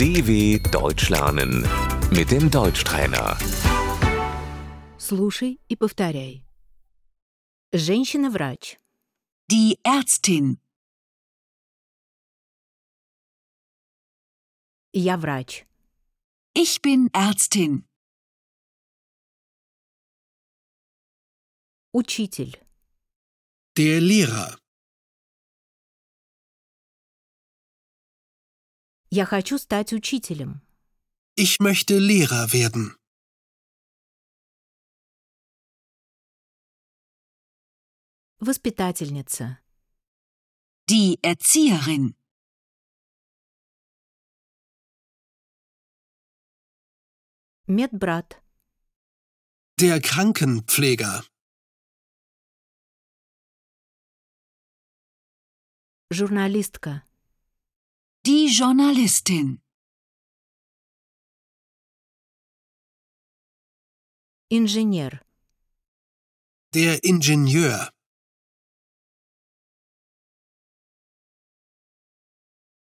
DW Deutsch lernen mit dem Deutschtrainer. Слушай и повторяй. Женщина-врач. Die Ärztin. Я врач. Ich bin Ärztin. Учитель. Der Lehrer. Я хочу стать учителем. Ich möchte Lehrer werden. Воспитательница. Die Erzieherin. Медбрат. Der Krankenpfleger. Журналистка. Die Journalistin. Ingenieur Der Ingenieur.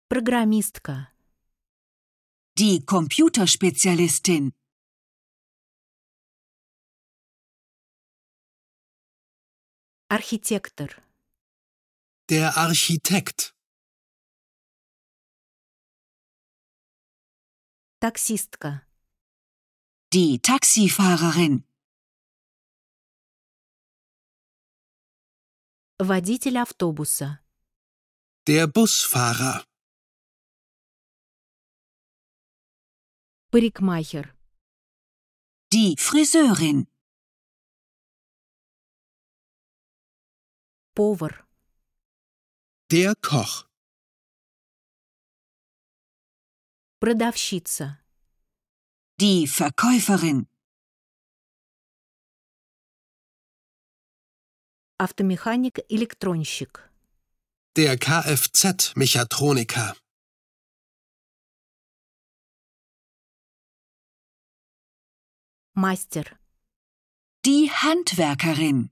Programmistka Die Computerspezialistin Architektor Der Architekt. Таксистка. Die Taxifahrerin. Водитель автобуса. Der Busfahrer. Парикмахер. Die Friseurin. Повар. Der Koch. Продавщица. Die Verkäuferin. Автомеханик-электронщик. Der Kfz-Mechatroniker. Мастер. Die Handwerkerin.